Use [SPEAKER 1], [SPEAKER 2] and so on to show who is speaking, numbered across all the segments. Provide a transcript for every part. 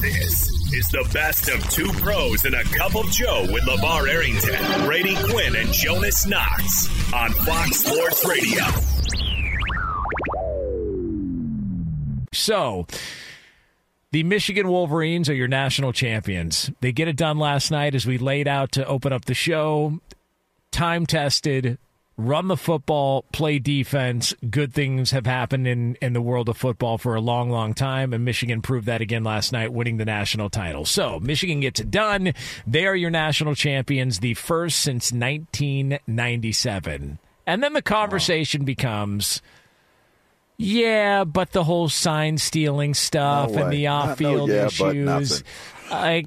[SPEAKER 1] This is the best of two pros and a cup of Joe with LeVar Arrington, Brady Quinn, and Jonas Knox on Fox Sports Radio.
[SPEAKER 2] So, the Michigan Wolverines are your national champions. They get it done last night as we laid out to open up the show. Time tested, run the football, play defense. Good things have happened in, in the world of football for a long, long time, and Michigan proved that again last night, winning the national title. So, Michigan gets it done. They are your national champions, the first since 1997. And then the conversation becomes. Yeah, but the whole sign stealing stuff
[SPEAKER 3] No
[SPEAKER 2] and the off
[SPEAKER 3] No,
[SPEAKER 2] field
[SPEAKER 3] yeah,
[SPEAKER 2] issues. I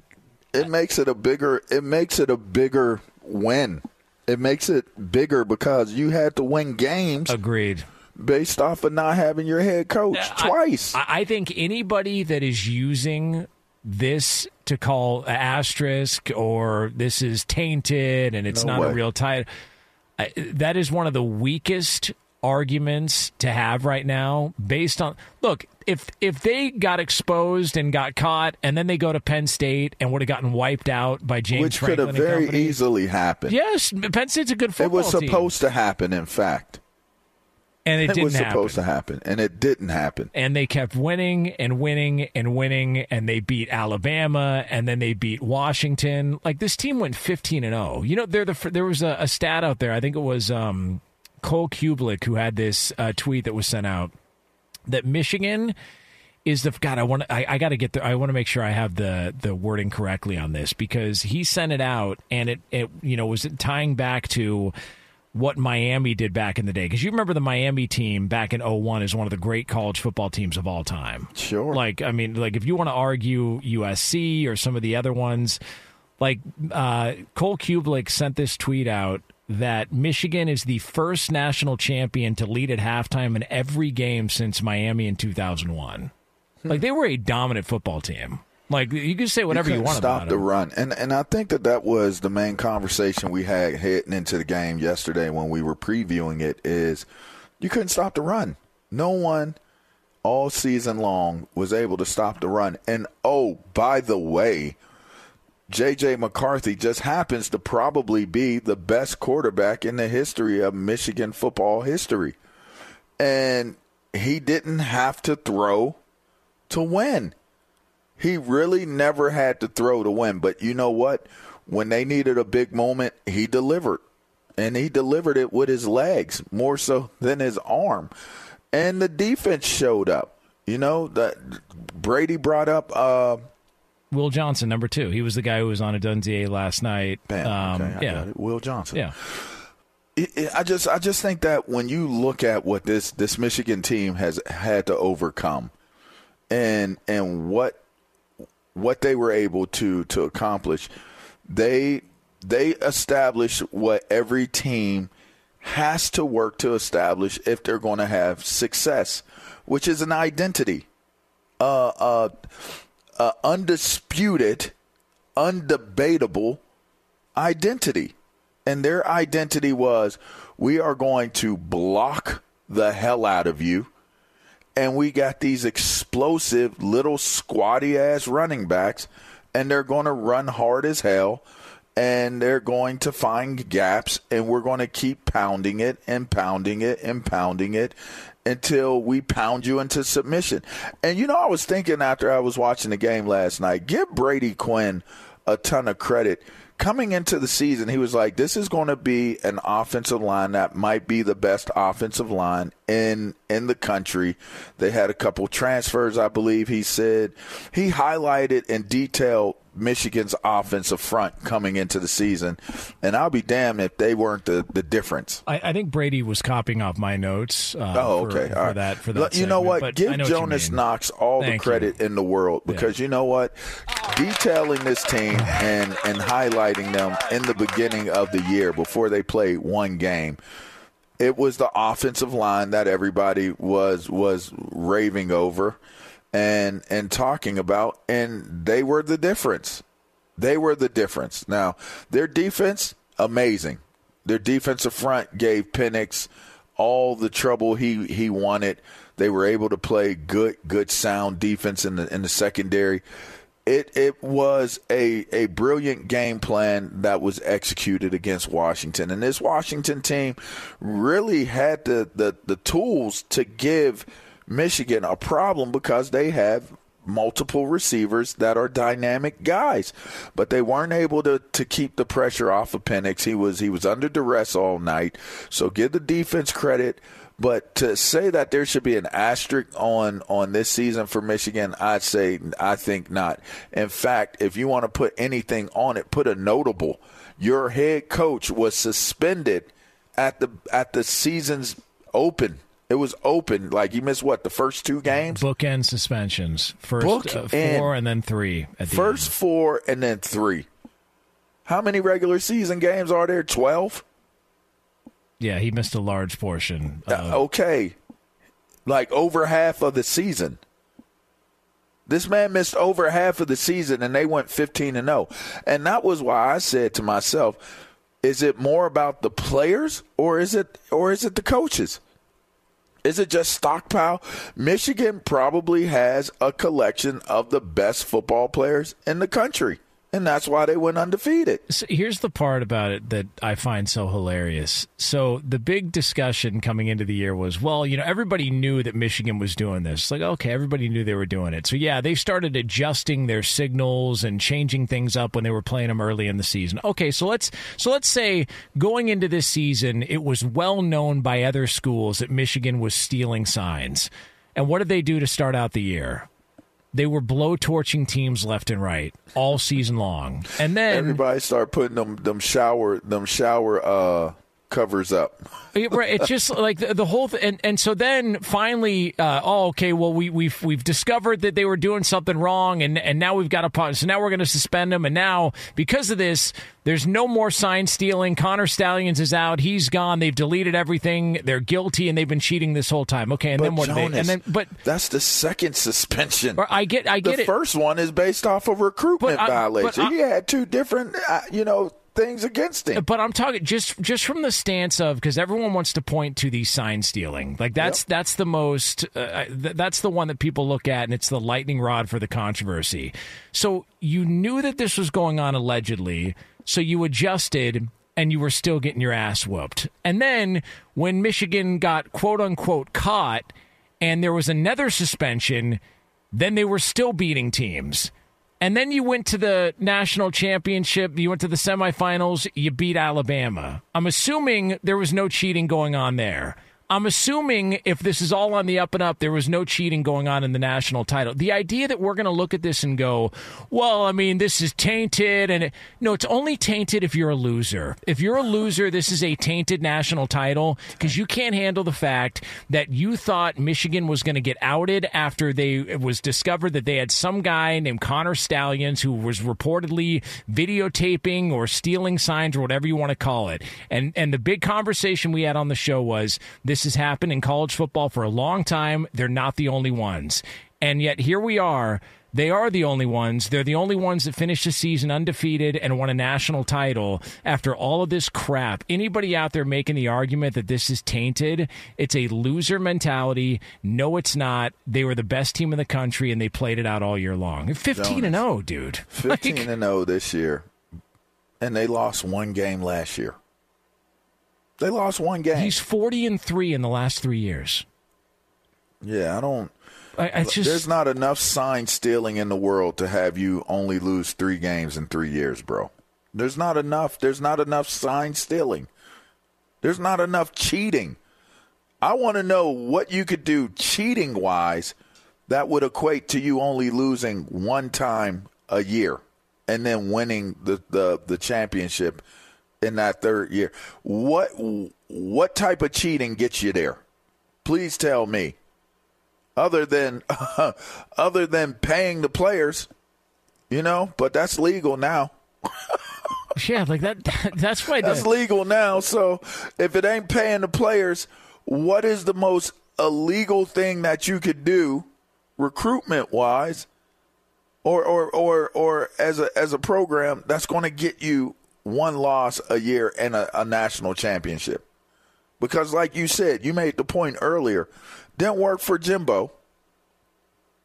[SPEAKER 3] it makes it a bigger it makes it a bigger win. It makes it bigger because you had to win games
[SPEAKER 2] agreed.
[SPEAKER 3] based off of not having your head coach twice.
[SPEAKER 2] I, I think anybody that is using this to call asterisk or this is tainted and it's
[SPEAKER 3] No
[SPEAKER 2] not a real title, that is one of the weakest arguments to have right now based on look if if they got exposed and got caught and then they go to Penn State and would have gotten wiped out by James
[SPEAKER 3] which could have very
[SPEAKER 2] company,
[SPEAKER 3] easily happened.
[SPEAKER 2] yes Penn State's a good football
[SPEAKER 3] it was
[SPEAKER 2] team.
[SPEAKER 3] supposed to happen in fact.
[SPEAKER 2] and it,
[SPEAKER 3] It,
[SPEAKER 2] didn't happen.
[SPEAKER 3] It was
[SPEAKER 2] happen.
[SPEAKER 3] supposed to happen and it didn't happen.
[SPEAKER 2] and they kept winning and winning and winning and they beat Alabama and then they beat Washington. Like this team went 15 and 0. You know, the there was a, a stat out there. I think it was um, Cole Cubelic who had this uh, tweet that was sent out that Michigan is the God. I want I, I got to get the. I want to make sure I have the the wording correctly on this because he sent it out and it it you know was tying back to what Miami did back in the day because you remember the Miami team back in 01 is one of the great college football teams of all time.
[SPEAKER 3] Sure.
[SPEAKER 2] Like I mean like if you want to argue USC or some of the other ones like uh, Cole Cubelic sent this tweet out that Michigan is the first national champion to lead at halftime in every game since Miami in 2001. Like they were a dominant football team. Like you can say whatever you,
[SPEAKER 3] couldn't
[SPEAKER 2] want
[SPEAKER 3] stop
[SPEAKER 2] about
[SPEAKER 3] the
[SPEAKER 2] them.
[SPEAKER 3] run, and and I think that that was the main conversation we had heading into the game yesterday when we were previewing it. Is you couldn't stop the run. No one all season long was able to stop the run. And oh, by the way, J.J. McCarthy just happens to probably be the best quarterback in the history of Michigan football history, and he didn't have to throw to win. He really never had to throw to win. But you know what? When they needed a big moment, he delivered. And he delivered it with his legs more so than his arm. And the defense showed up. You know, that Brady brought up uh
[SPEAKER 2] Will Johnson, number two. He was the guy who was on a Dundee last night.
[SPEAKER 3] Bam,
[SPEAKER 2] Um,
[SPEAKER 3] okay,
[SPEAKER 2] yeah,
[SPEAKER 3] got it. Will Johnson.
[SPEAKER 2] yeah.
[SPEAKER 3] it, it- I just I just think that when you look at what this this Michigan team has had to overcome and and what what they were able to to accomplish they they establish what every team has to work to establish if they're going to have success which is an identity uh uh, undisputed undebatable identity. And their identity was we are going to block the hell out of you. And we got these explosive little squatty ass running backs, and they're going to run hard as hell. And they're going to find gaps, and we're going to keep pounding it and pounding it and pounding it until we pound you into submission. And you know, I was thinking after I was watching the game last night, give Brady Quinn a ton of credit. Coming into the season, he was like, "This is going to be an offensive line that might be the best offensive line in in the country." They had a couple transfers, I believe. He said he highlighted in detail Michigan's offensive front coming into the season, and I'll be damned if they weren't the, the difference.
[SPEAKER 2] I, I think Brady was copying off my notes. Uh,
[SPEAKER 3] Oh,
[SPEAKER 2] for-
[SPEAKER 3] okay.
[SPEAKER 2] For,
[SPEAKER 3] All right.
[SPEAKER 2] that, for that.
[SPEAKER 3] You know what?
[SPEAKER 2] but
[SPEAKER 3] Give
[SPEAKER 2] know
[SPEAKER 3] Jonas
[SPEAKER 2] mean.
[SPEAKER 3] Knox all
[SPEAKER 2] Thank
[SPEAKER 3] the credit
[SPEAKER 2] you.
[SPEAKER 3] in the world because you know what? Detailing this team and and highlighting them in the beginning of the year before they play one game. It was the offensive line that everybody was was raving over and and talking about and they were the difference. They were the difference. Now, their defense, amazing. Their defensive front gave Penix all the trouble he, he wanted. They were able to play good, good sound defense in the in the secondary. It it was a, a brilliant game plan that was executed against Washington. And this Washington team really had the, the, the tools to give Michigan a problem because they have multiple receivers that are dynamic guys, but they weren't able to, to keep the pressure off of Penix. He was he was under duress all night. So give the defense credit, but to say that there should be an asterisk on on this season for Michigan, I'd say I think not. In fact, if you want to put anything on it, put a notable. Your head coach was suspended at the at the season's open. It was open. Like you missed what the first two games.
[SPEAKER 2] Bookend suspensions. First
[SPEAKER 3] Book
[SPEAKER 2] uh,
[SPEAKER 3] and-
[SPEAKER 2] four and then three at the
[SPEAKER 3] First
[SPEAKER 2] end.
[SPEAKER 3] four and then three. How many regular season games are there? Twelve.
[SPEAKER 2] Yeah, he missed a large portion. Uh,
[SPEAKER 3] okay, like over half of the season. This man missed over half of the season, and they went fifteen and zero. And that was why I said to myself, "Is it more about the players, or is it, or is it the coaches?" Is it just stockpile? Michigan probably has a collection of the best football players in the country, and that's why they went undefeated.
[SPEAKER 2] So here's the part about it that I find so hilarious. So the big discussion coming into the year was, well, you know, everybody knew that Michigan was doing this. Like, okay, everybody knew they were doing it. So yeah, they started adjusting their signals and changing things up when they were playing them early in the season. Okay, so let's so let's say going into this season, it was well known by other schools that Michigan was stealing signs. And what did they do to start out the year? They were blow torching teams left and right all season long. And then
[SPEAKER 3] Everybody start putting them them shower them shower uh, covers up.
[SPEAKER 2] It- right, it's just like the, the whole th- and and so then finally, uh, oh, okay, well we we've we've discovered that they were doing something wrong, and and now we've got a pun- so now we're going to suspend them, and now because of this, there's no more sign stealing. Connor Stalions is out, he's gone. They've deleted everything. They're guilty, and they've been cheating this whole time. Okay, and
[SPEAKER 3] But
[SPEAKER 2] then what? do they,
[SPEAKER 3] Jonas,
[SPEAKER 2] and then but
[SPEAKER 3] that's the second suspension.
[SPEAKER 2] I get I get
[SPEAKER 3] the
[SPEAKER 2] it.
[SPEAKER 3] first one is based off of recruitment
[SPEAKER 2] But
[SPEAKER 3] violation.
[SPEAKER 2] but
[SPEAKER 3] he had two different, uh, you know, things against him.
[SPEAKER 2] But I'm talking just just from the stance of because everyone wants to point to the sign stealing. Like that's that's the most uh, th- that's the one that people look at, and it's the lightning rod for the controversy. So you knew that this was going on allegedly, so you adjusted. And you were still getting your ass whooped. And then when Michigan got quote unquote caught and there was another suspension, then they were still beating teams. And then you went to the national championship, you went to the semifinals, you beat Alabama. I'm assuming there was no cheating going on there. I'm assuming if this is all on the up and up, there was no cheating going on in the national title. The idea that we're going to look at this and go, well, I mean, this is tainted. And it, no, it's only tainted if you're a loser. If you're a loser, this is a tainted national title because you can't handle the fact that you thought Michigan was going to get outed after they it was discovered that they had some guy named Connor Stalions who was reportedly videotaping or stealing signs or whatever you want to call it. And and the big conversation we had on the show was this has happened in college football for a long time. They're not the only ones. And yet here we are. They are the only ones. They're the only ones that finished the season undefeated and won a national title after all of this crap. Anybody out there making the argument that this is tainted, it's a loser mentality. No, it's not. They were the best team in the country and they played it out all year long. 15 and 0, dude.
[SPEAKER 3] 15 and 0 this year. and they lost one game last year. They lost one game.
[SPEAKER 2] He's 40 and 3 in the last 3 years.
[SPEAKER 3] yeah, I don't.
[SPEAKER 2] I, I just
[SPEAKER 3] There's not enough sign stealing in the world to have you only lose three games in three years, bro. There's not enough. There's not enough sign stealing. There's not enough cheating. I want to know what you could do cheating wise that would equate to you only losing one time a year and then winning the, the, the championship in that third year. What what type of cheating gets you there? Please tell me. Other than other than paying the players, you know, but that's legal now.
[SPEAKER 2] yeah, like that that's why
[SPEAKER 3] That's
[SPEAKER 2] the,
[SPEAKER 3] legal now. So if it ain't paying the players, what is the most illegal thing that you could do, recruitment wise, or or or or as a as a program that's going to get you one loss a year and a, a national championship? Because, like you said, you made the point earlier, didn't work for Jimbo.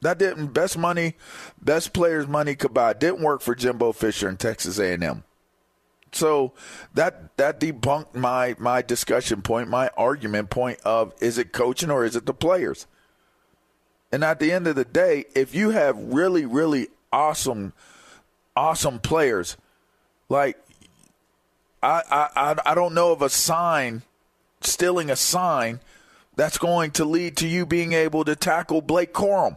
[SPEAKER 3] That didn't best money, best players money could buy didn't work for Jimbo Fisher and Texas A&M. So that that debunked my my discussion point, my argument point of is it coaching or is it the players? And at the end of the day, if you have really really awesome awesome players, like I I I, don't know of a sign stealing a sign that's going to lead to you being able to tackle Blake Corum.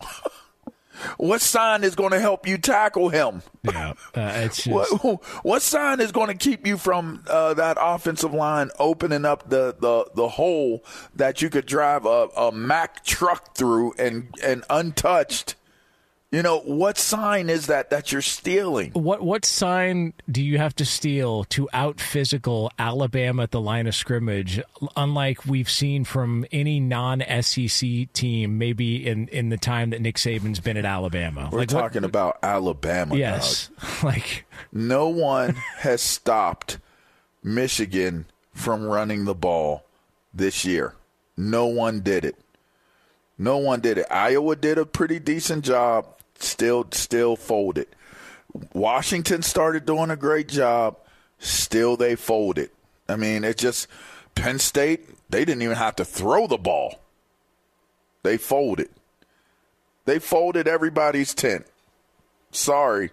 [SPEAKER 3] what sign is going to help you tackle him?
[SPEAKER 2] yeah, uh, it's just,
[SPEAKER 3] What, what sign is going to keep you from uh, that offensive line opening up the, the, the hole that you could drive a, a Mack truck through and, and untouched? You know, what sign is that that you're stealing?
[SPEAKER 2] What what sign do you have to steal to out physical Alabama at the line of scrimmage? Unlike we've seen from any non SEC team, maybe in, in the time that Nick Saban's been at Alabama.
[SPEAKER 3] We're
[SPEAKER 2] like what-
[SPEAKER 3] talking about Alabama.
[SPEAKER 2] yes, like
[SPEAKER 3] No one has stopped Michigan from running the ball this year. No one did it. No one did it. Iowa did a pretty decent job. Still, still folded. Washington started doing a great job. Still, they folded. I mean, it just Penn State. They didn't even have to throw the ball. They folded. They folded everybody's tent. Sorry.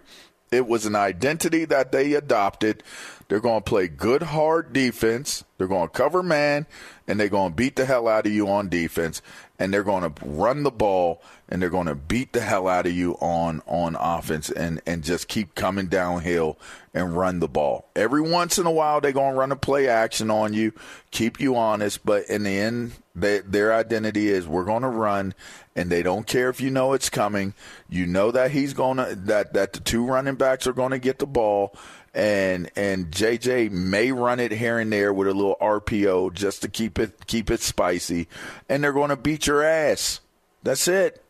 [SPEAKER 3] It was an identity that they adopted. They're going to play good, hard defense. They're going to cover man, and they're going to beat the hell out of you on defense. And they're going to run the ball, and they're going to beat the hell out of you on on offense, and and just keep coming downhill and run the ball. Every once in a while, they're going to run a play action on you, keep you honest. But in the end, they, their identity is we're going to run, and they don't care if you know it's coming. You know that he's going to that that the two running backs are going to get the ball, and and JJ may run it here and there with a little RPO just to keep it keep it spicy, and they're going to beat your ass. That's it.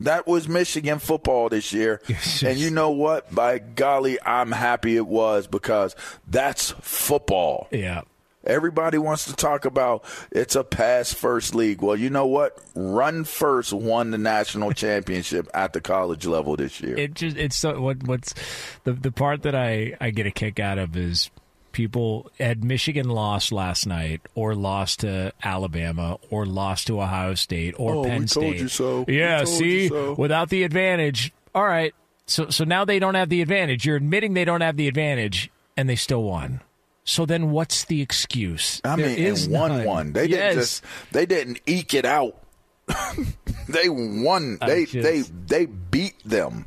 [SPEAKER 3] That was Michigan football this year. And you know what? By golly, I'm happy it was because that's football.
[SPEAKER 2] yeah.
[SPEAKER 3] Everybody wants to talk about it's a pass first league. Well, you know what? Run first won the national championship at the college level this year.
[SPEAKER 2] it just it's so what what's the the part that I I get a kick out of is people had Michigan lost last night or lost to Alabama or lost to Ohio State or
[SPEAKER 3] Oh, we
[SPEAKER 2] Penn
[SPEAKER 3] told
[SPEAKER 2] State.
[SPEAKER 3] you so. We
[SPEAKER 2] Yeah,
[SPEAKER 3] told
[SPEAKER 2] see,
[SPEAKER 3] so.
[SPEAKER 2] without the advantage. All right. So so now they don't have the advantage. You're admitting they don't have the advantage and they still won. So then what's the excuse?
[SPEAKER 3] I
[SPEAKER 2] There
[SPEAKER 3] mean,
[SPEAKER 2] is
[SPEAKER 3] and won
[SPEAKER 2] none.
[SPEAKER 3] one. They
[SPEAKER 2] yes.
[SPEAKER 3] didn't just they didn't eke it out. they won.
[SPEAKER 2] I
[SPEAKER 3] They
[SPEAKER 2] just-
[SPEAKER 3] they they beat them.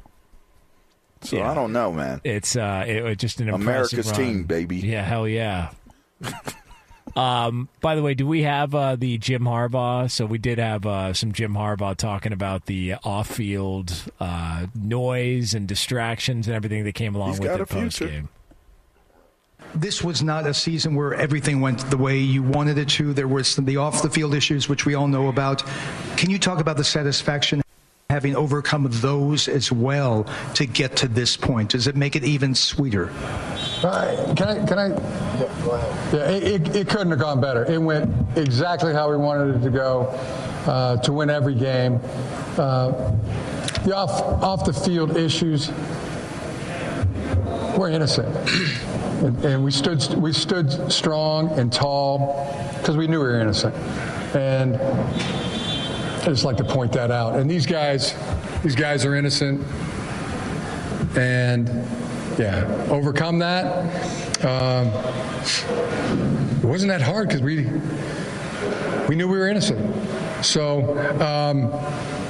[SPEAKER 3] So
[SPEAKER 2] Yeah.
[SPEAKER 3] I don't know, man.
[SPEAKER 2] It's uh, it was just an impressive
[SPEAKER 3] America's team, baby.
[SPEAKER 2] Yeah, hell yeah. um, by the way, do we have uh, the Jim Harbaugh? So we did have uh, some Jim Harbaugh talking about the off-field uh, noise and distractions and everything that came along
[SPEAKER 3] He's
[SPEAKER 2] with
[SPEAKER 3] got
[SPEAKER 2] it
[SPEAKER 3] a
[SPEAKER 2] post-game.
[SPEAKER 4] This was not a season where everything went the way you wanted it to. There was the off the field issues, which we all know about. Can you talk about the satisfaction having overcome those as well to get to this point? Does it make it even sweeter?
[SPEAKER 5] Uh, Can I, can I? Yeah, go ahead. Yeah, it, it, it couldn't have gone better. It went exactly how we wanted it to go, uh, to win every game. Uh, the off, off the field issues, we're innocent, and, and we stood we stood strong and tall because we knew we were innocent, and I just like to point that out. And these guys, these guys are innocent, and yeah, overcome that. Um, it wasn't that hard because we we knew we were innocent. So um,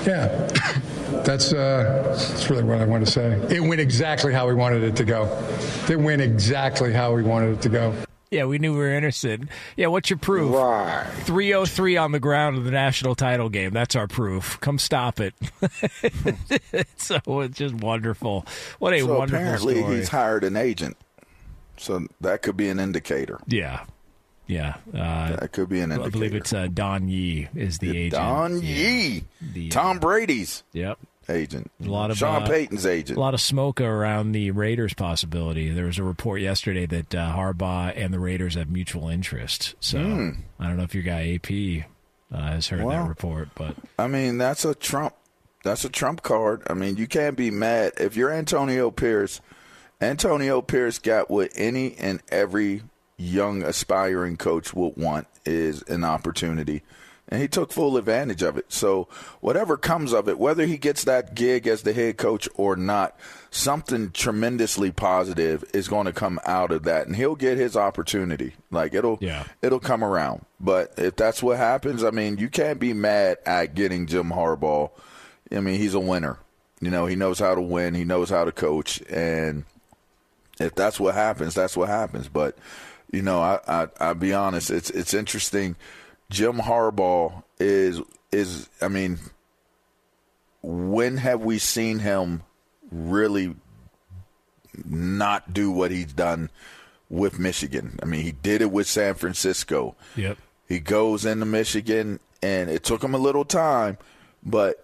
[SPEAKER 5] yeah, that's uh, that's really what I want to say. It went exactly how we wanted it to go. It went exactly how we wanted it to go.
[SPEAKER 2] Yeah, we knew we were interested. Yeah, what's your proof?
[SPEAKER 3] Right.
[SPEAKER 2] 303 on the ground of the national title game. That's our proof. Come stop it. so it's just wonderful. What a
[SPEAKER 3] So
[SPEAKER 2] wonderful
[SPEAKER 3] apparently
[SPEAKER 2] story.
[SPEAKER 3] he's hired an agent. So that could be an indicator.
[SPEAKER 2] yeah. Yeah. Uh,
[SPEAKER 3] That could be an
[SPEAKER 2] I believe it's uh, Don Yee is the agent.
[SPEAKER 3] Don
[SPEAKER 2] Yeah.
[SPEAKER 3] Yee,
[SPEAKER 2] The,
[SPEAKER 3] Tom Brady's
[SPEAKER 2] Yep.
[SPEAKER 3] agent,
[SPEAKER 2] A lot of,
[SPEAKER 3] Sean
[SPEAKER 2] uh,
[SPEAKER 3] Payton's agent.
[SPEAKER 2] A lot of smoke around the Raiders possibility. There was a report yesterday that uh, Harbaugh and the Raiders have mutual interest. So I don't know if your guy AP uh, has heard.
[SPEAKER 3] Well,
[SPEAKER 2] that report, but
[SPEAKER 3] I mean, that's a Trump. That's a Trump card. I mean, you can't be mad if you're Antonio Pierce. Antonio Pierce got what any and every young aspiring coach would want is an opportunity. And he took full advantage of it. So, whatever comes of it, whether he gets that gig as the head coach or not, something tremendously positive is going to come out of that. And he'll get his opportunity. Like, it'll,
[SPEAKER 2] Yeah.
[SPEAKER 3] it'll come around. But if that's what happens, I mean, you can't be mad at getting Jim Harbaugh. I mean, he's a winner. You know, he knows how to win, he knows how to coach. And if that's what happens, that's what happens. But you know, I, I I'll be honest, it's it's interesting. Jim Harbaugh is is I mean, when have we seen him really not do what he's done with Michigan? I mean, he did it with San Francisco.
[SPEAKER 2] yep.
[SPEAKER 3] He goes into Michigan, and it took him a little time, but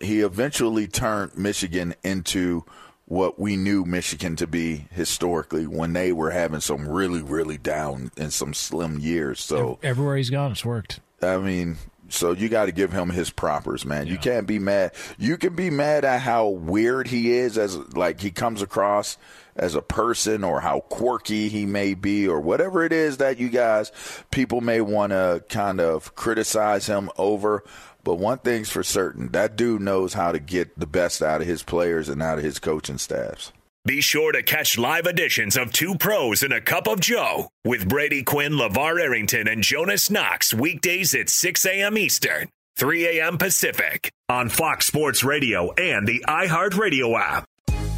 [SPEAKER 3] he eventually turned Michigan into what we knew Michigan to be historically when they were having some really, really down and some slim years. So,
[SPEAKER 2] Everywhere he's gone, it's worked.
[SPEAKER 3] I mean, so you got to give him his propers, man. You can't be mad. You can be mad at how weird he is as like he comes across as a person or how quirky he may be or whatever it is that you guys people may want to kind of criticize him over. But one thing's for certain, that dude knows how to get the best out of his players and out of his coaching staffs.
[SPEAKER 1] Be sure to catch live editions of Two Pros and a Cup of Joe with Brady Quinn, LeVar Arrington, and Jonas Knox weekdays at 6 a.m. Eastern, 3 a.m. Pacific on Fox Sports Radio and the iHeartRadio app.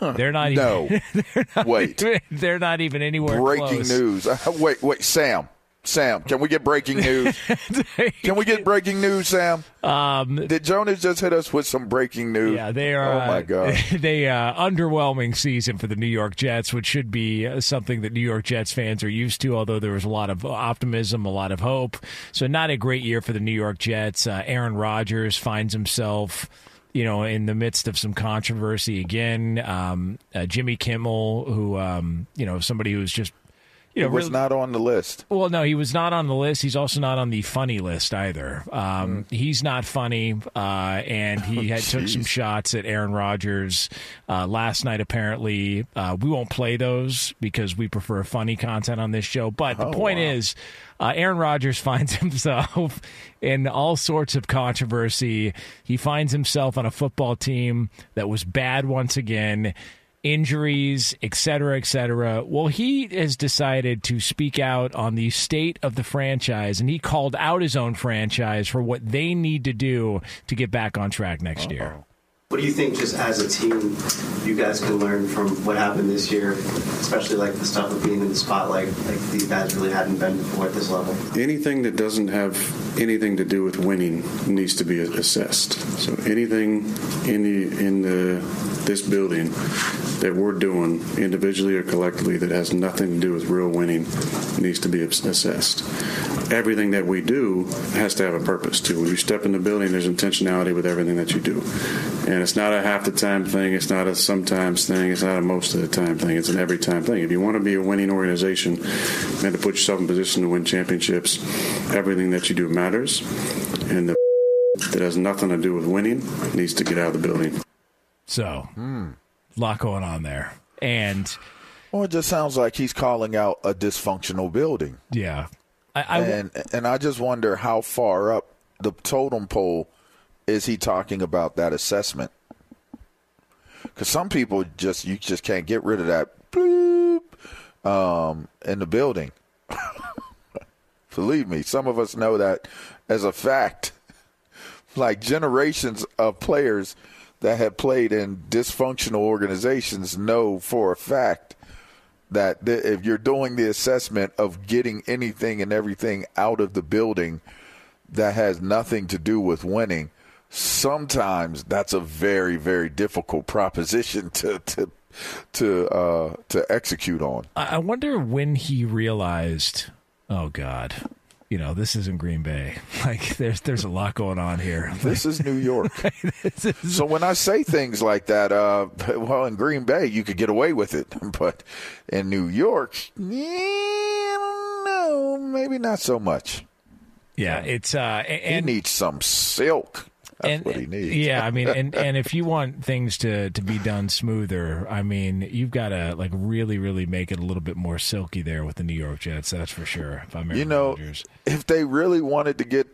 [SPEAKER 2] They're not
[SPEAKER 3] No.
[SPEAKER 2] even. they're not
[SPEAKER 3] Wait.
[SPEAKER 2] even- they're not even anywhere
[SPEAKER 3] breaking
[SPEAKER 2] close.
[SPEAKER 3] news. Uh, wait, wait, Sam. Sam, can we get breaking news? can we get breaking news, Sam?
[SPEAKER 2] Um,
[SPEAKER 3] Did Jonas just hit us with some breaking news?
[SPEAKER 2] Yeah, they are.
[SPEAKER 3] Oh my
[SPEAKER 2] uh,
[SPEAKER 3] god.
[SPEAKER 2] they uh, underwhelming season for the New York Jets, which should be uh, something that New York Jets fans are used to. Although there was a lot of optimism, a lot of hope. So not a great year for the New York Jets. Uh, Aaron Rodgers finds himself. You know, in the midst of some controversy again, um, uh, Jimmy Kimmel, who um, you know, somebody who's just you know
[SPEAKER 3] it was
[SPEAKER 2] really-
[SPEAKER 3] not on the list.
[SPEAKER 2] well, no, he was not on the list. He's also not on the funny list either. Um, He's not funny, uh, and he had took some shots at Aaron Rodgers uh, last night. Apparently, uh, we won't play those because we prefer funny content on this show. But the
[SPEAKER 3] Oh,
[SPEAKER 2] point
[SPEAKER 3] wow.
[SPEAKER 2] is, uh, Aaron Rodgers finds himself in all sorts of controversy. He finds himself on a football team that was bad once again injuries, et cetera, et cetera. Well, he has decided to speak out on the state of the franchise, and he called out his own franchise for what they need to do to get back on track next year.
[SPEAKER 6] What do you think, just as a team, you guys can learn from what happened this year, especially like the stuff of being in the spotlight, like these guys really hadn't been before at this level?
[SPEAKER 7] Anything that doesn't have anything to do with winning needs to be assessed. So anything in the in the this building that we're doing individually or collectively that has nothing to do with real winning needs to be assessed. Everything that we do has to have a purpose too. When you step in the building, there's intentionality with everything that you do, and it's not a half the time thing. It's not a sometimes thing. It's not a most of the time thing. It's an every time thing. If you want to be a winning organization and to put yourself in position to win championships, everything that you do matters, and the that has nothing to do with winning needs to get out of the building.
[SPEAKER 2] So, a lot going on there. And
[SPEAKER 3] Well, it just sounds like he's calling out a dysfunctional building.
[SPEAKER 2] Yeah. I, I
[SPEAKER 3] and and I just wonder how far up the totem pole is he talking about that assessment? Because some people just you just can't get rid of that bloop um, in the building. Believe me, some of us know that as a fact. Like generations of players that have played in dysfunctional organizations know for a fact that th- if you're doing the assessment of getting anything and everything out of the building that has nothing to do with winning, sometimes that's a very very difficult proposition to to to uh, to execute on.
[SPEAKER 2] I wonder when he realized, oh God, you know, this isn't Green Bay. Like, there's there's a lot going on here.
[SPEAKER 3] This is New York. so when I say things like that, uh, well, in Green Bay you could get away with it, but in New York, yeah, no, maybe not so much.
[SPEAKER 2] Yeah, it's uh, and
[SPEAKER 3] he needs some silk. That's
[SPEAKER 2] and,
[SPEAKER 3] what he needs.
[SPEAKER 2] Yeah, I mean, and, and if you want things to, to be done smoother, I mean, you've got to like really, really make it a little bit more silky there with the New York Jets. That's for sure. If I'm
[SPEAKER 3] you know, if they really wanted to get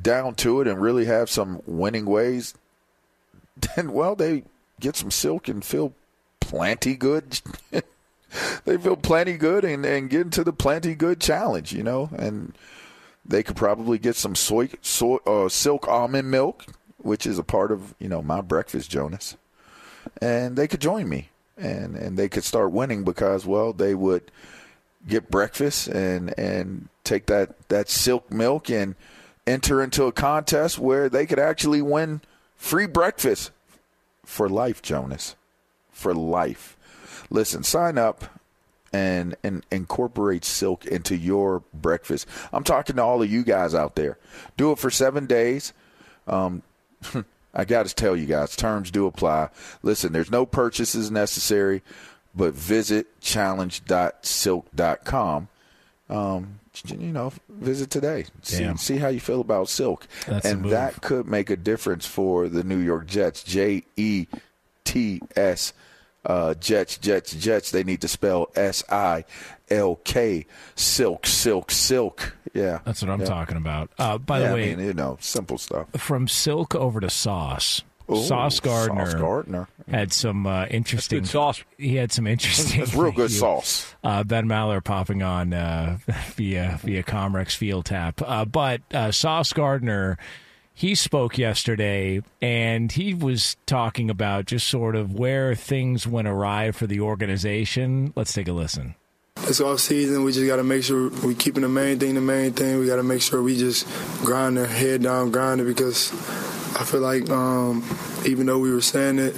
[SPEAKER 3] down to it and really have some winning ways, then well, they get some silk and feel plenty good. they feel plenty good and, and get into the plenty good challenge, you know, and they could probably get some soy, soy uh, silk almond milk, which is a part of you know my breakfast, Jonas, and they could join me. And and they could start winning because well they would get breakfast and and take that that silk milk and enter into a contest where they could actually win free breakfast. For life, Jonas, for life. Listen, sign up and and incorporate silk into your breakfast. I'm talking to all of you guys out there. Do it for seven days. Um, I got to tell you guys, terms do apply. Listen, there's no purchases necessary, but visit challenge.silk.com. Um, you know, visit today. See, see how you feel about silk,
[SPEAKER 2] That's
[SPEAKER 3] and that could make a difference for the New York Jets. J E T S uh, Jets, Jets, Jets. They need to spell S I L K. Silk, silk, silk. Yeah,
[SPEAKER 2] That's what I'm
[SPEAKER 3] Yeah.
[SPEAKER 2] talking about. Uh, by
[SPEAKER 3] Yeah,
[SPEAKER 2] the way,
[SPEAKER 3] I mean, you know, simple stuff.
[SPEAKER 2] from Silk over to Sauce.
[SPEAKER 3] Ooh,
[SPEAKER 2] Sauce Gardner,
[SPEAKER 3] Sauce Gardner.
[SPEAKER 2] had some uh, interesting
[SPEAKER 8] good sauce.
[SPEAKER 2] He had some interesting.
[SPEAKER 3] That's real good
[SPEAKER 2] Thank
[SPEAKER 3] sauce.
[SPEAKER 2] Uh, ben Maller popping on uh, via via Comrex Field Tap, uh, but uh, Sauce Gardner. He spoke yesterday and he was talking about just sort of where things went awry for the organization. Let's take a listen.
[SPEAKER 9] It's off season. We just got to make sure we keeping the main thing the main thing. We got to make sure we just grind our head down, grinding because I feel like um, even though we were saying it,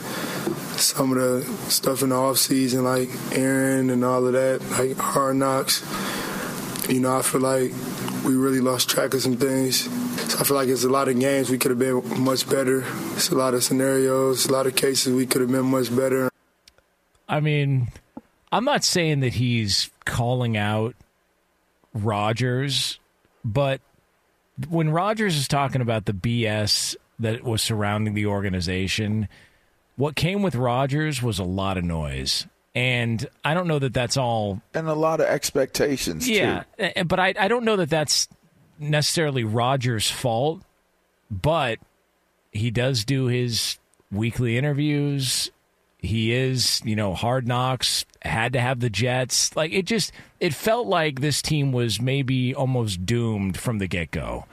[SPEAKER 9] some of the stuff in the off season, like Aaron and all of that, like hard knocks, you know, I feel like we really lost track of some things. So I feel like it's a lot of games we could have been much better. It's a lot of scenarios, a lot of cases we could have been much better.
[SPEAKER 2] I mean, I'm not saying that he's calling out Rodgers, but when Rodgers is talking about the BS that was surrounding the organization, what came with Rodgers was a lot of noise. And I don't know that that's all.
[SPEAKER 3] And a lot of expectations,
[SPEAKER 2] Yeah,
[SPEAKER 3] too.
[SPEAKER 2] but I, I don't know that that's necessarily Rodgers' fault, but he does do his weekly interviews. He is, you know, hard knocks, had to have the Jets. Like it just it felt like this team was maybe almost doomed from the get go.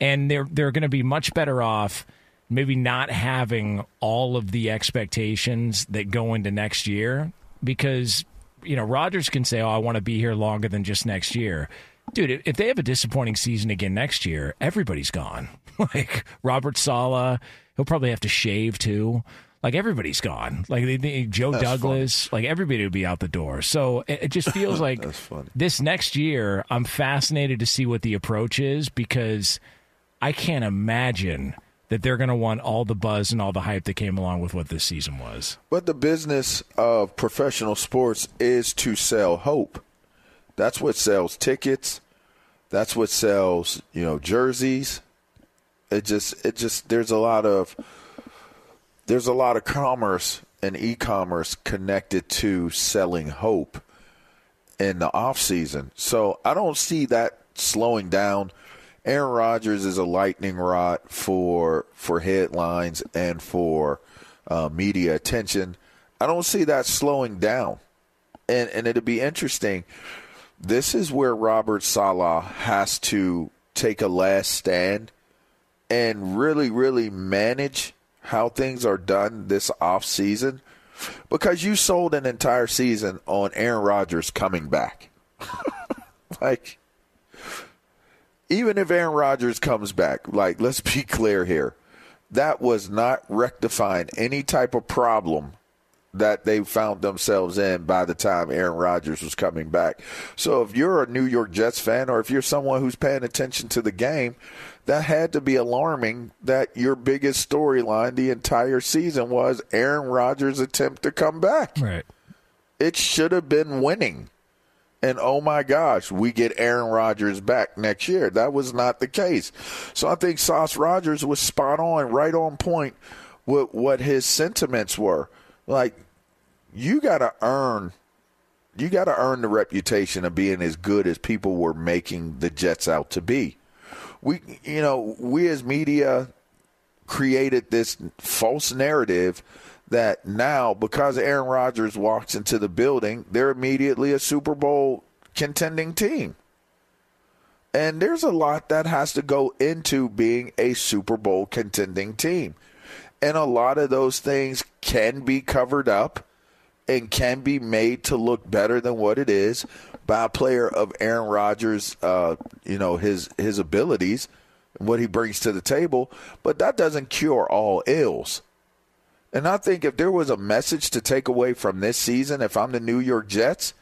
[SPEAKER 2] And they're they're gonna be much better off maybe not having all of the expectations that go into next year because you know Rodgers can say, "Oh, I want to be here longer than just next year." Dude, if they have a disappointing season again next year, everybody's gone. like Robert Saleh, he'll probably have to shave too. Like everybody's gone. Like they, they- Joe
[SPEAKER 3] That's
[SPEAKER 2] Douglas, like everybody would be out the door. So it, it just feels like this next year, I'm fascinated to see what the approach is because I can't imagine that they're going to want all the buzz and all the hype that came along with what this season was.
[SPEAKER 3] But the business of professional sports is to sell hope. That's what sells tickets. That's what sells, you know, jerseys. It just it just there's a lot of there's a lot of commerce and e-commerce connected to selling hope in the off season. So I don't see that slowing down. Aaron Rodgers is a lightning rod for for headlines and for uh, media attention. I don't see that slowing down, and and it'll be interesting. This is where Robert Saleh has to take a last stand and really, really manage how things are done this off season because you sold an entire season on Aaron Rodgers coming back. like, even if Aaron Rodgers comes back, like, let's be clear here, that was not rectifying any type of problem that they found themselves in by the time Aaron Rodgers was coming back. So if you're a New York Jets fan or if you're someone who's paying attention to the game, that had to be alarming that your biggest storyline the entire season was Aaron Rodgers' attempt to come back.
[SPEAKER 2] Right.
[SPEAKER 3] It should have been winning. And oh my gosh, we get Aaron Rodgers back next year. That was not the case. So I think Sauce Rodgers was spot on, right on point with what his sentiments were. Like, you got to earn you got to earn the reputation of being as good as people were making the Jets out to be. We, you know, we as media created this false narrative that now because Aaron Rodgers walks into the building, they're immediately a Super Bowl contending team. And there's a lot that has to go into being a Super Bowl contending team. And a lot of those things can be covered up and can be made to look better than what it is by a player of Aaron Rodgers, uh, you know, his his abilities and what he brings to the table. But that doesn't cure all ills. And I think if there was a message to take away from this season, if I'm the New York Jets,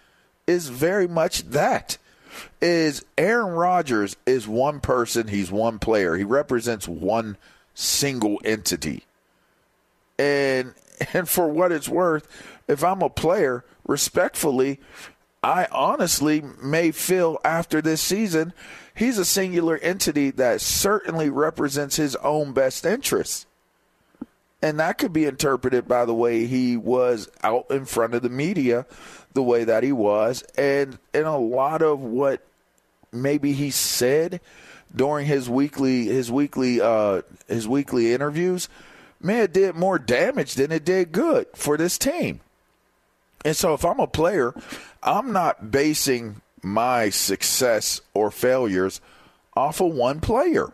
[SPEAKER 3] is very much that. Is Aaron Rodgers is one person, he's one player. He represents one single entity. And and for what it's worth, if I'm a player, respectfully, I honestly may feel after this season he's a singular entity that certainly represents his own best interests. And that could be interpreted by the way he was out in front of the media, the way that he was, and and a lot of what maybe he said during his weekly his weekly uh, his weekly interviews, man, it did more damage than it did good for this team. And so if I'm a player, I'm not basing my success or failures off of one player.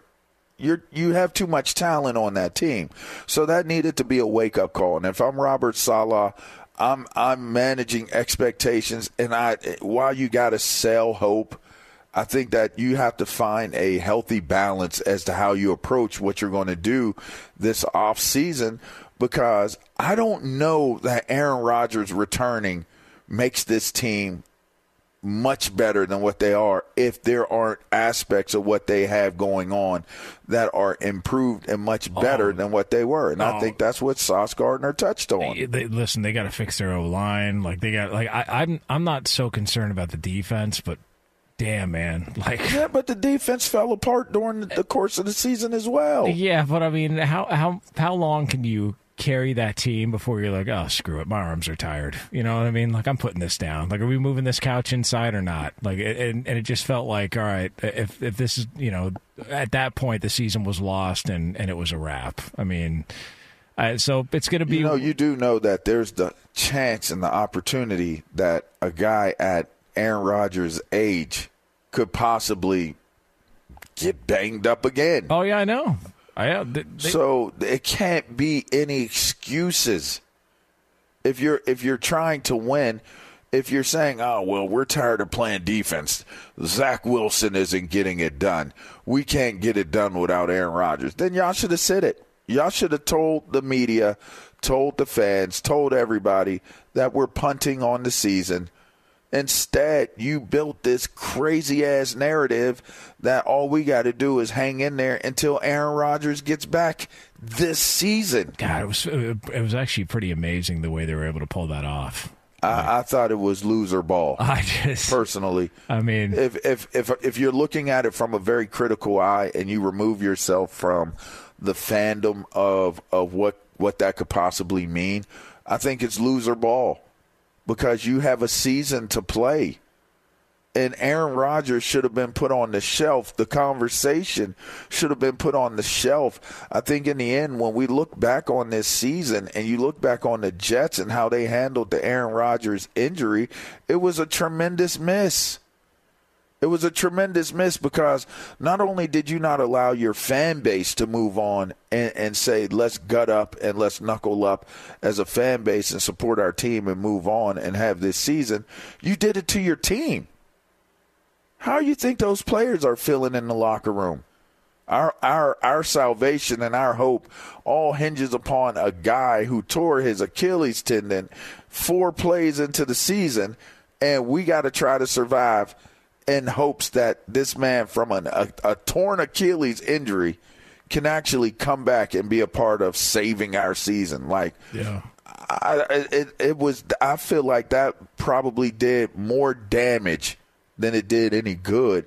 [SPEAKER 3] You you have too much talent on that team. So that needed to be a wake up call. And if I'm Robert Saleh, I'm I'm managing expectations and I while you got to sell hope, I think that you have to find a healthy balance as to how you approach what you're going to do this off season because I don't know that Aaron Rodgers returning makes this team much better than what they are if there aren't aspects of what they have going on that are improved and much better
[SPEAKER 2] Oh.
[SPEAKER 3] than what they were. And I
[SPEAKER 2] Oh.
[SPEAKER 3] think that's what Sauce Gardner touched on.
[SPEAKER 2] They, they- listen, they got to fix their O line. Like they got like I, I'm I'm not so concerned about the defense, but damn man, like
[SPEAKER 3] Yeah, but the defense fell apart during the course of the season as well.
[SPEAKER 2] yeah. But I mean, how how how long can you carry that team before you're like, oh screw it, my arms are tired. You know what I mean? Like I'm putting this down. Like are we moving this couch inside or not? Like and and it just felt like all right, if if this is you know at that point the season was lost and and it was a wrap. I mean. Uh, so it's going to be
[SPEAKER 3] You know, you do know that there's the chance and the opportunity that a guy at Aaron Rodgers' age could possibly get banged up again.
[SPEAKER 2] Oh yeah, I know. I uh, th- they-
[SPEAKER 3] so it can't be any excuses if you're if you're trying to win. If you're saying, "Oh well, we're tired of playing defense," Zach Wilson isn't getting it done. We can't get it done without Aaron Rodgers. Then y'all should have said it. Y'all should have told the media, told the fans, told everybody that we're punting on the season. Instead, you built this crazy ass narrative that all we got to do is hang in there until Aaron Rodgers gets back this season.
[SPEAKER 2] God, it was it was actually pretty amazing the way they were able to pull that off.
[SPEAKER 3] I, I thought it was loser ball.
[SPEAKER 2] I just
[SPEAKER 3] personally.
[SPEAKER 2] I mean,
[SPEAKER 3] if if if if you're looking at it from a very critical eye and you remove yourself from the fandom of of what what that could possibly mean, I think it's loser ball because you have a season to play. And Aaron Rodgers should have been put on the shelf. The conversation should have been put on the shelf. I think in the end, when we look back on this season and you look back on the Jets and how they handled the Aaron Rodgers injury, it was a tremendous miss. It was a tremendous miss because not only did you not allow your fan base to move on and, and, say, let's gut up and let's knuckle up as a fan base and support our team and move on and have this season, you did it to your team. How do you think those players are feeling in the locker room? Our our our salvation and our hope all hinges upon a guy who tore his Achilles tendon four plays into the season, and we got to try to survive in hopes that this man from an, a, a torn Achilles injury can actually come back and be a part of saving our season. Like,
[SPEAKER 2] yeah.
[SPEAKER 3] I, it, it was. I feel like that probably did more damage than it did any good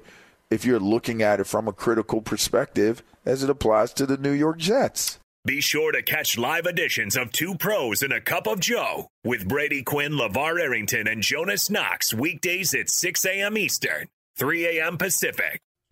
[SPEAKER 3] if you're looking at it from a critical perspective as it applies to the New York Jets.
[SPEAKER 1] Be sure to catch live editions of Two Pros and a Cup of Joe with Brady Quinn, LaVar Arrington, and Jonas Knox weekdays at 6 a.m. Eastern, 3 a.m. Pacific.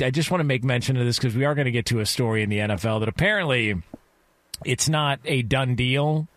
[SPEAKER 2] I just want to make mention of this because we are going to get to a story in the NFL that apparently it's not a done deal,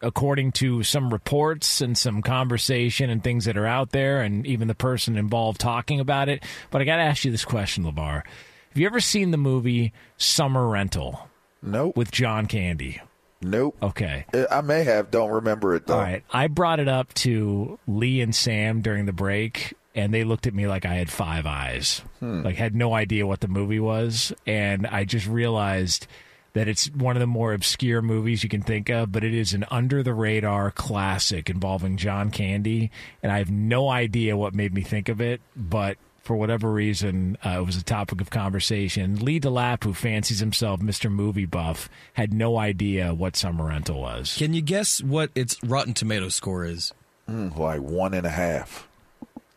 [SPEAKER 2] according to some reports and some conversation and things that are out there, and even the person involved talking about it. But I got to ask you this question, LaVar. Have you ever seen the movie Summer Rental?
[SPEAKER 3] Nope.
[SPEAKER 2] With John Candy.
[SPEAKER 3] Nope.
[SPEAKER 2] Okay.
[SPEAKER 3] Uh, I may have. Don't remember it though.
[SPEAKER 2] All right. I brought it up to Lee and Sam during the break, and they looked at me like I had five eyes.
[SPEAKER 3] Hmm.
[SPEAKER 2] Like, had no idea what the movie was. And I just realized that it's one of the more obscure movies you can think of, but it is an under the radar classic involving John Candy. And I have no idea what made me think of it, but for whatever reason, uh, it was a topic of conversation. Lee DeLapp, who fancies himself Mr. Movie Buff, had no idea what Summer Rental was.
[SPEAKER 10] Can you guess what its Rotten Tomato score is?
[SPEAKER 3] Mm, like one and a half,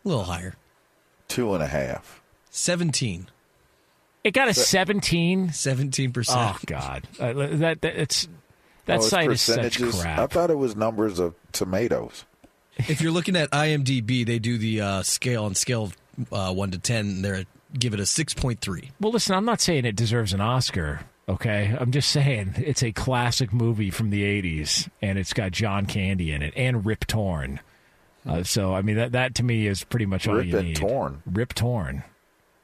[SPEAKER 10] A little higher.
[SPEAKER 3] two and a half.
[SPEAKER 10] 17.
[SPEAKER 2] It got a 17?
[SPEAKER 10] 17%.
[SPEAKER 2] Oh, God. Uh, that, that, it's, that
[SPEAKER 3] Oh, it's
[SPEAKER 2] site is such
[SPEAKER 3] percentages?
[SPEAKER 2] crap.
[SPEAKER 3] I thought it was numbers of tomatoes.
[SPEAKER 10] if you're looking at IMDb, they do the uh, scale and scale uh, 1 to 10, and they're give it a 6.3.
[SPEAKER 2] Well, listen, I'm not saying it deserves an Oscar. Okay, I'm just saying it's a classic movie from the '80s, and it's got John Candy in it and Rip Torn. Uh, so, I mean, that that to me is pretty much all
[SPEAKER 3] Rip
[SPEAKER 2] you
[SPEAKER 3] and
[SPEAKER 2] need.
[SPEAKER 3] Torn.
[SPEAKER 2] Rip Torn.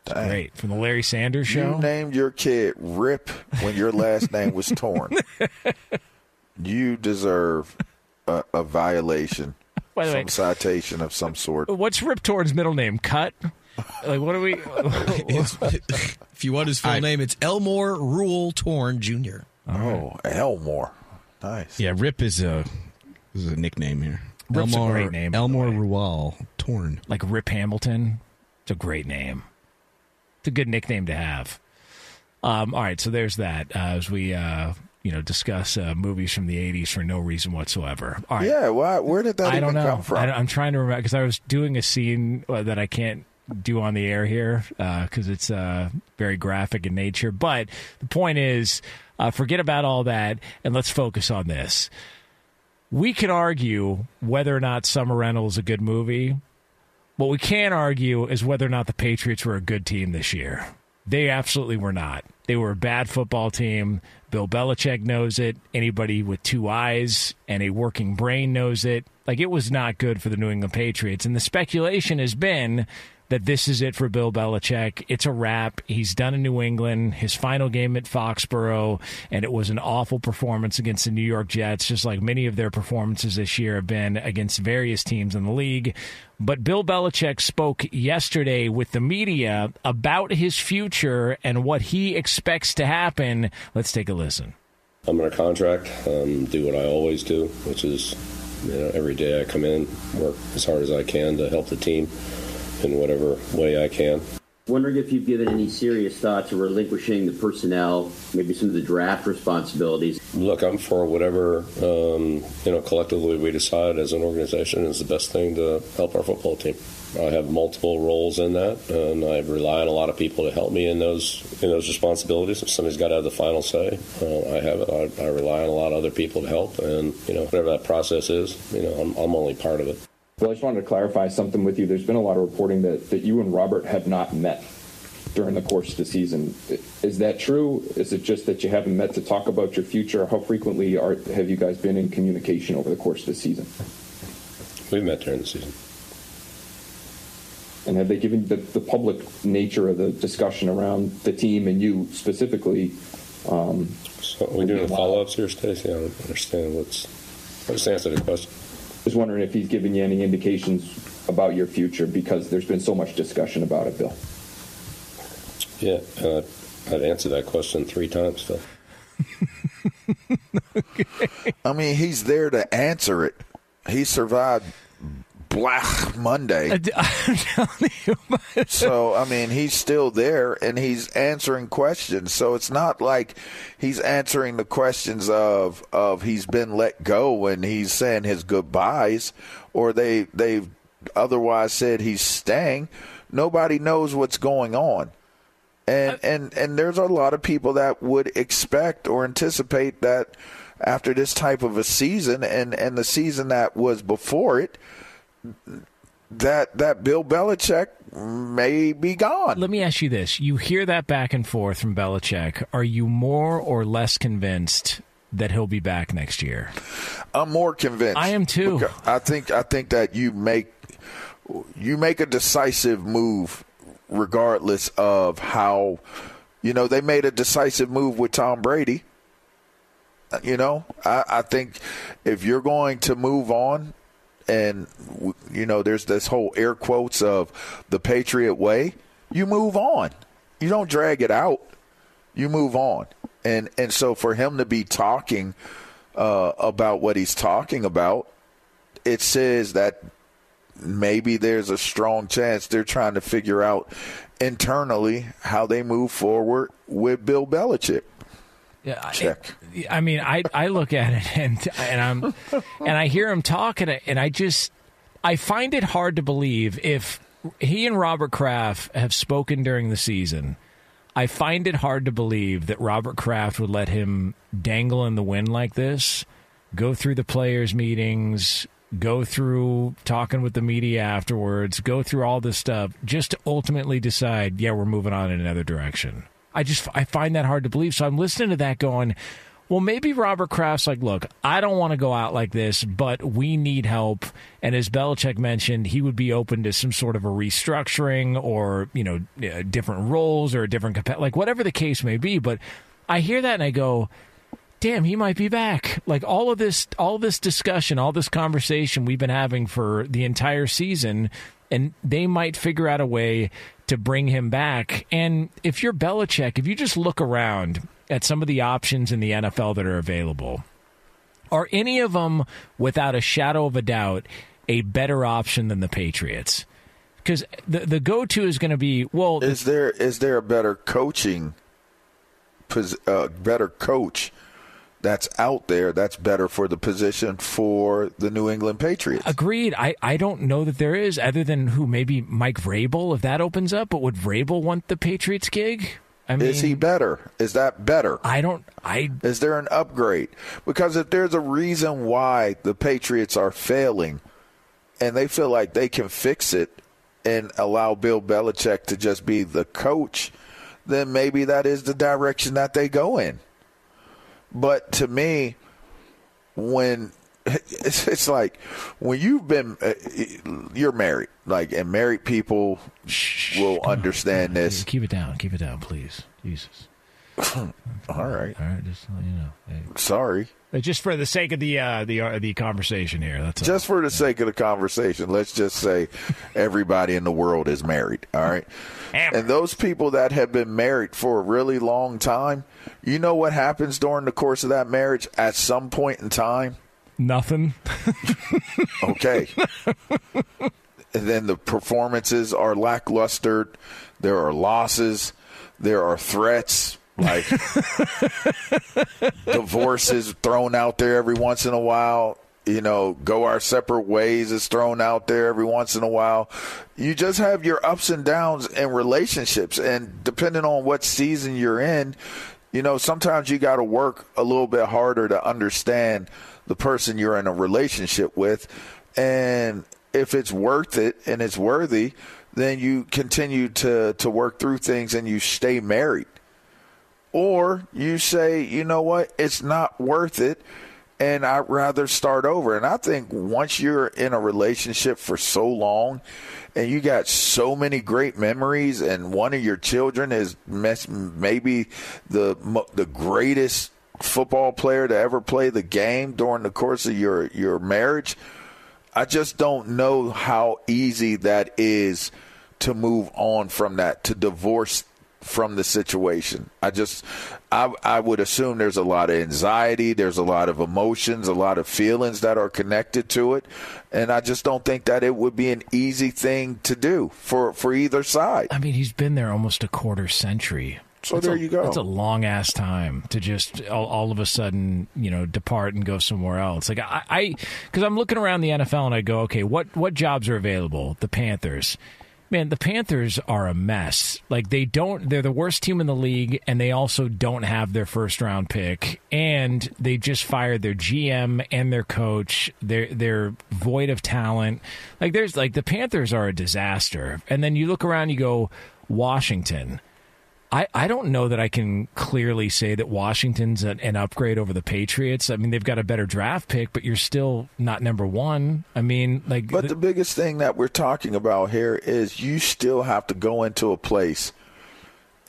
[SPEAKER 2] It's
[SPEAKER 3] Dang.
[SPEAKER 2] great from the Larry Sanders show.
[SPEAKER 3] You named your kid Rip when your last name was Torn. you deserve a, a violation,
[SPEAKER 2] By the
[SPEAKER 3] some
[SPEAKER 2] way-
[SPEAKER 3] citation of some sort.
[SPEAKER 2] What's Rip Torn's middle name? Cut. Like, what are we?
[SPEAKER 10] if you want his full name, it's Elmore Rual Torn Jr.
[SPEAKER 3] Oh, Elmore. Nice.
[SPEAKER 11] Yeah, Rip is a is a nickname here.
[SPEAKER 2] Rip's a
[SPEAKER 11] Elmore,
[SPEAKER 2] great name,
[SPEAKER 11] Elmore Rual Torn.
[SPEAKER 2] like Rip Hamilton. It's a great name. It's a good nickname to have. Um, all right, so there's that. Uh, as we uh, you know discuss uh, movies from the '80s for no reason whatsoever. All right.
[SPEAKER 3] Yeah, why, where did that
[SPEAKER 2] I
[SPEAKER 3] even
[SPEAKER 2] don't know.
[SPEAKER 3] come from?
[SPEAKER 2] I, am trying to remember because I was doing a scene uh, that I can't do on the air here because it's uh, very graphic in nature. But the point is, uh, forget about all that and let's focus on this. We could argue whether or not Summer Rental is a good movie. What we can argue is whether or not the Patriots were a good team this year. They absolutely were not. They were a bad football team. Bill Belichick knows it. Anybody with two eyes and a working brain knows it. Like, it was not good for the New England Patriots. And the speculation has been that this is it for Bill Belichick. It's a wrap. He's done in New England, his final game at Foxborough, and it was an awful performance against the New York Jets, just like many of their performances this year have been against various teams in the league. But Bill Belichick spoke yesterday with the media about his future and what he expects to happen. Let's take a listen.
[SPEAKER 12] I'm under contract, um, do what I always do, which is, you know, every day I come in, work as hard as I can to help the team in whatever way I can.
[SPEAKER 13] Wondering if you've given any serious thought to relinquishing the personnel, maybe some of the draft responsibilities.
[SPEAKER 12] Look, I'm for whatever, um, you know, collectively we decide as an organization is the best thing to help our football team. I have multiple roles in that, and I rely on a lot of people to help me in those in those responsibilities. If somebody's got to have the final say, uh, I have it. I, I rely on a lot of other people to help, and you know, whatever that process is, you know, I'm, I'm only part of it.
[SPEAKER 14] Well, I just wanted to clarify something with you. There's been a lot of reporting that, that you and Robert have not met during the course of the season. Is that true? Is it just that you haven't met to talk about your future? How frequently are, have you guys been in communication over the course of the season?
[SPEAKER 12] We've met during the season.
[SPEAKER 14] And have they given the, the public nature of the discussion around the team and you specifically? Um,
[SPEAKER 12] So are we doing follow-ups here, Stacey? I don't understand what's. I just answered the question.
[SPEAKER 14] Just wondering if he's given you any indications about your future because there's been so much discussion about it, Bill.
[SPEAKER 12] Yeah, uh, I'd answered that question three times, Phil.
[SPEAKER 3] I mean, he's there to answer it. He survived Black Monday. so, I mean, he's still there and he's answering questions. So it's not like he's answering the questions of of he's been let go and he's saying his goodbyes or they they've otherwise said he's staying. Nobody knows what's going on. And and and there's a lot of people that would expect or anticipate that after this type of a season and and the season that was before it that that Bill Belichick may be gone.
[SPEAKER 2] Let me ask you this: You hear that back and forth from Belichick. Are you more or less convinced that he'll be back next year?
[SPEAKER 3] I'm more convinced.
[SPEAKER 2] I am too.
[SPEAKER 3] I think I think that you make you make a decisive move regardless of how You know, they made a decisive move with Tom Brady. You know, I, I think if you're going to move on, and you know, there's this whole air quotes of the Patriot way, you move on. You don't drag it out. You move on. And and so for him to be talking uh, about what he's talking about, it says that maybe there's a strong chance they're trying to figure out internally how they move forward with Bill Belichick.
[SPEAKER 2] Yeah, I- I mean, I I look at it and and I'm and I hear him talking and I just I find it hard to believe if he and Robert Kraft have spoken during the season. I find it hard to believe that Robert Kraft would let him dangle in the wind like this, go through the players' meetings, go through talking with the media afterwards, go through all this stuff, just to ultimately decide, yeah, we're moving on in another direction. I just I find that hard to believe. So I'm listening to that going, well, maybe Robert Kraft's like, look, I don't want to go out like this, but we need help. And as Belichick mentioned, he would be open to some sort of a restructuring or, you know, different roles or a different, like whatever the case may be. But I hear that and I go, damn, he might be back. Like all of this, all this discussion, all this conversation we've been having for the entire season, and they might figure out a way to bring him back. And if you're Belichick, if you just look around at some of the options in the NFL that are available, are any of them, without a shadow of a doubt, a better option than the Patriots? Because the the go to is going to be well.
[SPEAKER 3] Is there is there a better coaching, uh, better coach that's out there that's better for the position for the New England Patriots?
[SPEAKER 2] Agreed. I, I don't know that there is, other than who maybe Mike Vrabel if that opens up. But would Vrabel want the Patriots gig? I mean,
[SPEAKER 3] is he better? Is that better?
[SPEAKER 2] I don't. I
[SPEAKER 3] is there an upgrade? Because if there's a reason why the Patriots are failing, and they feel like they can fix it and allow Bill Belichick to just be the coach, then maybe that is the direction that they go in. But to me, when it's, it's like when you've been uh, you're married, like and married people will understand this.
[SPEAKER 2] Keep it down. Keep it down, please. Jesus.
[SPEAKER 3] All right.
[SPEAKER 2] All right. Just you know. Hey.
[SPEAKER 3] Sorry.
[SPEAKER 2] Just for the sake of the uh, the uh, the conversation here. That's all.
[SPEAKER 3] Just for the sake of the conversation, let's just say everybody in the world is married. All right. And those people that have been married for a really long time, you know what happens during the course of that marriage at some point in time?
[SPEAKER 2] Nothing.
[SPEAKER 3] Okay. and then the performances are lackluster. There are losses. There are threats. Like divorces thrown out there every once in a while. You know, go our separate ways is thrown out there every once in a while. You just have your ups and downs in relationships. And depending on what season you're in, you know, sometimes you got to work a little bit harder to understand the person you're in a relationship with. And if it's worth it and it's worthy, then you continue to, to work through things and you stay married. Or you say, you know what, it's not worth it and I'd rather start over. And I think once you're in a relationship for so long and you got so many great memories and one of your children is maybe the the greatest football player to ever play the game during the course of your your marriage, I just don't know how easy that is to move on from that, to divorce from the situation. I just, I, I would assume there's a lot of anxiety, there's a lot of emotions, a lot of feelings that are connected to it, and I just don't think that it would be an easy thing to do for for either side.
[SPEAKER 2] I mean, he's been there almost a quarter century.
[SPEAKER 3] So
[SPEAKER 2] That's
[SPEAKER 3] there
[SPEAKER 2] a-
[SPEAKER 3] you go.
[SPEAKER 2] That's a long ass time to just all, all of a sudden, you know, depart and go somewhere else. Like I, I, because I'm looking around the NFL and I go, okay, what what jobs are available? The Panthers. Man, the Panthers are a mess. Like they don't they're the worst team in the league and they also don't have their first round pick and they just fired their GM and their coach. They're they're void of talent. Like there's like the Panthers are a disaster. And then you look around you go Washington. I, I don't know that I can clearly say that Washington's an, an upgrade over the Patriots. I mean, they've got a better draft pick, but you're still not number one. I mean, like,
[SPEAKER 3] But the biggest thing that we're talking about here is you still have to go into a place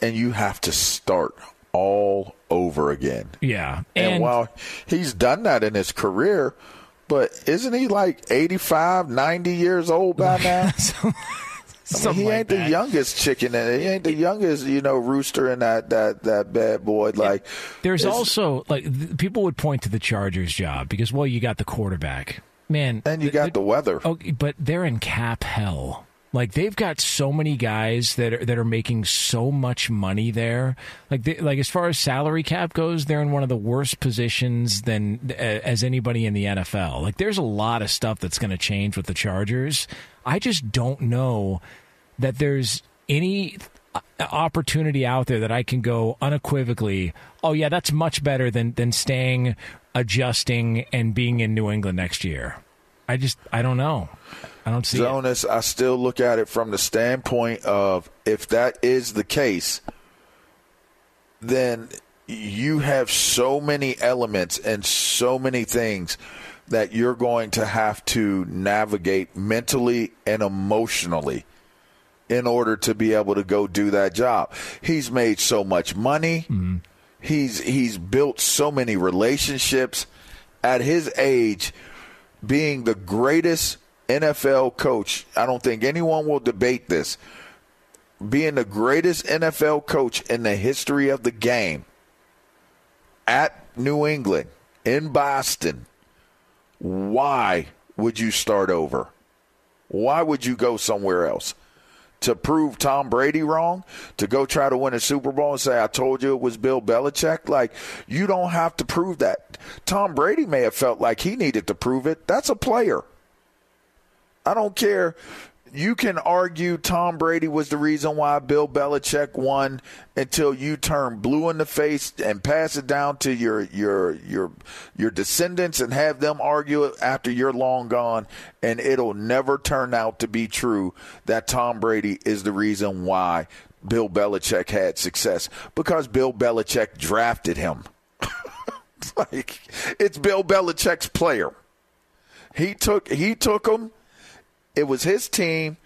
[SPEAKER 3] and you have to start all over again.
[SPEAKER 2] Yeah.
[SPEAKER 3] And,
[SPEAKER 2] And,
[SPEAKER 3] while he's done that in his career, but isn't he like 85, 90 years old by now?
[SPEAKER 2] Something
[SPEAKER 3] he
[SPEAKER 2] like
[SPEAKER 3] ain't the youngest chicken. in it. He ain't the youngest, you know, rooster in that that that bad boy. Like
[SPEAKER 2] There's also like people would point to the Chargers job because well, you got the quarterback, man,
[SPEAKER 3] and you got the weather.
[SPEAKER 2] Oh, but they're in cap hell. Like they've got so many guys that are that are making so much money there. Like they, like as far as salary cap goes, they're in one of the worst positions than as anybody in the NFL. Like there's a lot of stuff that's going to change with the Chargers. I just don't know that there's any opportunity out there that I can go unequivocally, oh yeah, that's much better than than staying, adjusting, and being in New England next year. I just I don't know. I don't see it.
[SPEAKER 3] Jonas, I still look at it from the standpoint of if that is the case, then you have so many elements and so many things that you're going to have to navigate mentally and emotionally in order to be able to go do that job. He's made so much money. Mm-hmm. He's he's built so many relationships at his age being the greatest NFL coach. I don't think anyone will debate this. Being the greatest NFL coach in the history of the game at New England in Boston. Why would you start over? Why would you go somewhere else? To prove Tom Brady wrong? To go try to win a Super Bowl and say, I told you it was Bill Belichick? Like, you don't have to prove that. Tom Brady may have felt like he needed to prove it. That's a player. I don't care. You can argue Tom Brady was the reason why Bill Belichick won until you turn blue in the face and pass it down to your your your your descendants and have them argue it after you're long gone and it'll never turn out to be true that Tom Brady is the reason why Bill Belichick had success because Bill Belichick drafted him. It's like it's Bill Belichick's player. He took he took him. It was his team,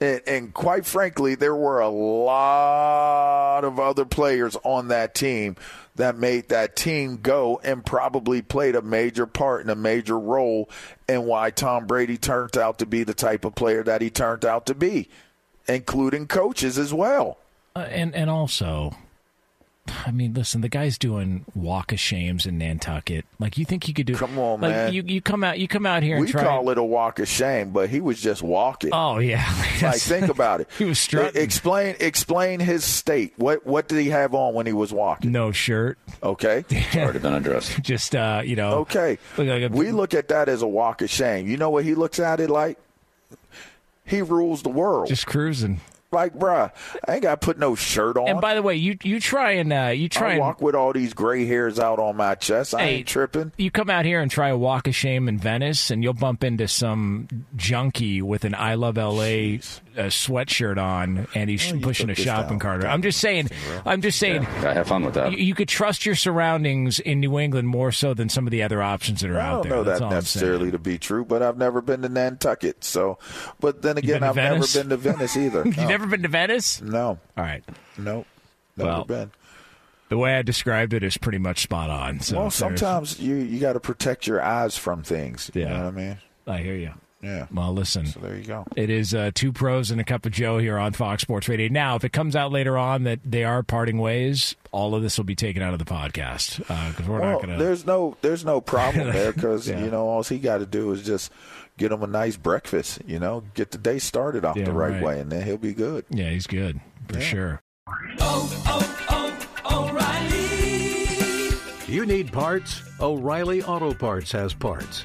[SPEAKER 3] and, and quite frankly, there were a lot of other players on that team that made that team go and probably played a major part and a major role in why Tom Brady turned out to be the type of player that he turned out to be, including coaches as well.
[SPEAKER 2] Uh, and and also, I mean, listen, the guy's doing walk of shames in Nantucket. Like, you think you could do?
[SPEAKER 3] Come on,
[SPEAKER 2] like,
[SPEAKER 3] man.
[SPEAKER 2] You you come out you come out here and
[SPEAKER 3] We
[SPEAKER 2] try.
[SPEAKER 3] call it a walk of shame, but he was just walking.
[SPEAKER 2] Oh yeah,
[SPEAKER 3] like think about it.
[SPEAKER 2] He was strutting.
[SPEAKER 3] Explain explain his state. What what did he have on when he was walking?
[SPEAKER 2] No shirt.
[SPEAKER 3] Okay.
[SPEAKER 2] Already
[SPEAKER 3] been undressed.
[SPEAKER 2] Just uh, you know.
[SPEAKER 3] Okay.
[SPEAKER 2] Look like a-
[SPEAKER 3] we look at that as a walk of shame. You know what he looks at it like? He rules the world.
[SPEAKER 2] Just cruising.
[SPEAKER 3] Like, bruh, I ain't got to put no shirt on.
[SPEAKER 2] And by the way, you you try and uh, you try
[SPEAKER 3] I
[SPEAKER 2] and
[SPEAKER 3] walk with all these gray hairs out on my chest. I
[SPEAKER 2] Hey,
[SPEAKER 3] ain't tripping.
[SPEAKER 2] You come out here and try a walk of shame in Venice, and you'll bump into some junkie with an "I love L.A." Uh, sweatshirt on, and he's pushing a shopping cart. I'm just saying. I'm just saying.
[SPEAKER 15] Yeah, have fun with that.
[SPEAKER 2] You, you could trust your surroundings in New England more so than some of the other options that are out there.
[SPEAKER 3] I don't know
[SPEAKER 2] That's
[SPEAKER 3] that necessarily to be true, but I've never been to Nantucket. So, but then again, I've
[SPEAKER 2] Venice?
[SPEAKER 3] never been to Venice either.
[SPEAKER 2] You've never been to Venice?
[SPEAKER 3] No.
[SPEAKER 2] All right.
[SPEAKER 3] Nope. Never
[SPEAKER 2] Well,
[SPEAKER 3] been.
[SPEAKER 2] The way I described it is pretty much spot on. So
[SPEAKER 3] well, sometimes you you got to protect your eyes from things. You
[SPEAKER 2] Yeah.
[SPEAKER 3] know what I mean?
[SPEAKER 2] I hear you.
[SPEAKER 3] Yeah.
[SPEAKER 2] Well, listen.
[SPEAKER 3] So there you go.
[SPEAKER 2] It is uh, two pros and a cup of Joe here on Fox Sports Radio. Now, if it comes out later on that they are parting ways, all of this will be taken out of the podcast because we're
[SPEAKER 3] well,
[SPEAKER 2] not going to.
[SPEAKER 3] there's no there's no problem there because
[SPEAKER 2] Yeah.
[SPEAKER 3] you know all he got to do is just get him a nice breakfast. You know, get the day started off
[SPEAKER 2] Yeah,
[SPEAKER 3] the right,
[SPEAKER 2] right.
[SPEAKER 3] way, and then he'll be good.
[SPEAKER 2] Yeah, he's good for
[SPEAKER 3] Yeah.
[SPEAKER 2] sure.
[SPEAKER 16] Oh, oh, oh, O'Reilly.
[SPEAKER 17] You need parts? O'Reilly Auto Parts has parts.